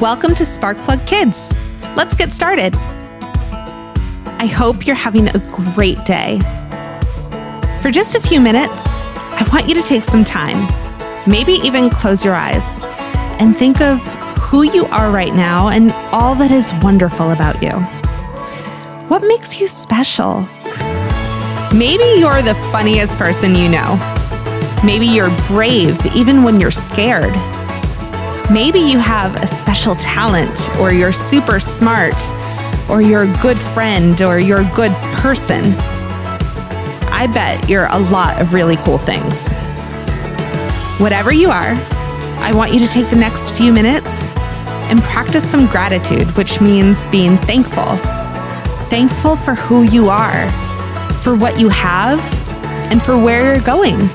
Welcome to Sparkplug Kids. Let's get started. I hope you're having a great day. For just a few minutes, I want you to take some time, maybe even close your eyes, and think of who you are right now and all that is wonderful about you. What makes you special? Maybe you're the funniest person you know. Maybe you're brave even when you're scared. Maybe you have a special talent, or you're super smart, or you're a good friend, or you're a good person. I bet you're a lot of really cool things. Whatever you are, I want you to take the next few minutes and practice some gratitude, which means being thankful. Thankful for who you are, for what you have, and for where you're going.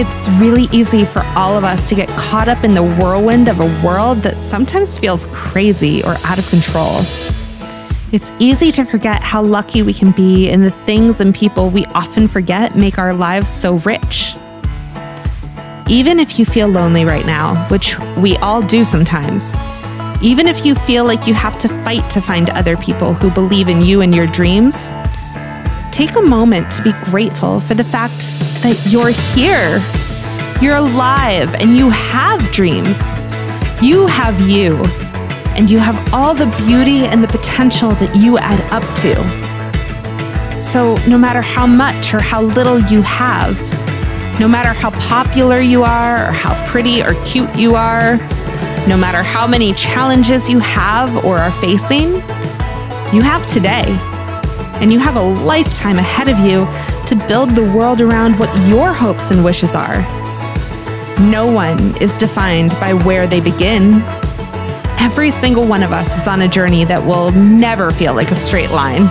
It's really easy for all of us to get caught up in the whirlwind of a world that sometimes feels crazy or out of control. It's easy to forget how lucky we can be and the things and people we often forget make our lives so rich. Even if you feel lonely right now, which we all do sometimes, even if you feel like you have to fight to find other people who believe in you and your dreams, take a moment to be grateful for the fact that you're here. You're alive and you have dreams. You have you. And you have all the beauty and the potential that you add up to. So, no matter how much or how little you have, no matter how popular you are or how pretty or cute you are, no matter how many challenges you have or are facing, you have today. And you have a lifetime ahead of you to build the world around what your hopes and wishes are. No one is defined by where they begin. Every single one of us is on a journey that will never feel like a straight line.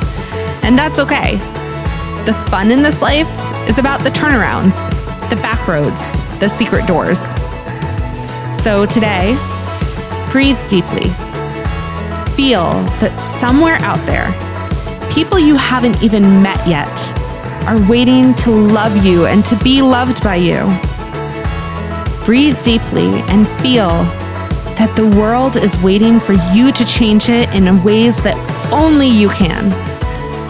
And that's okay. The fun in this life is about the turnarounds, the back roads, the secret doors. So today, breathe deeply. Feel that somewhere out there, people you haven't even met yet are waiting to love you and to be loved by you. Breathe deeply and feel that the world is waiting for you to change it in ways that only you can.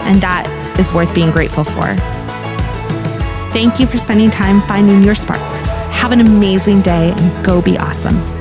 And that is worth being grateful for. Thank you for spending time finding your spark. Have an amazing day and go be awesome.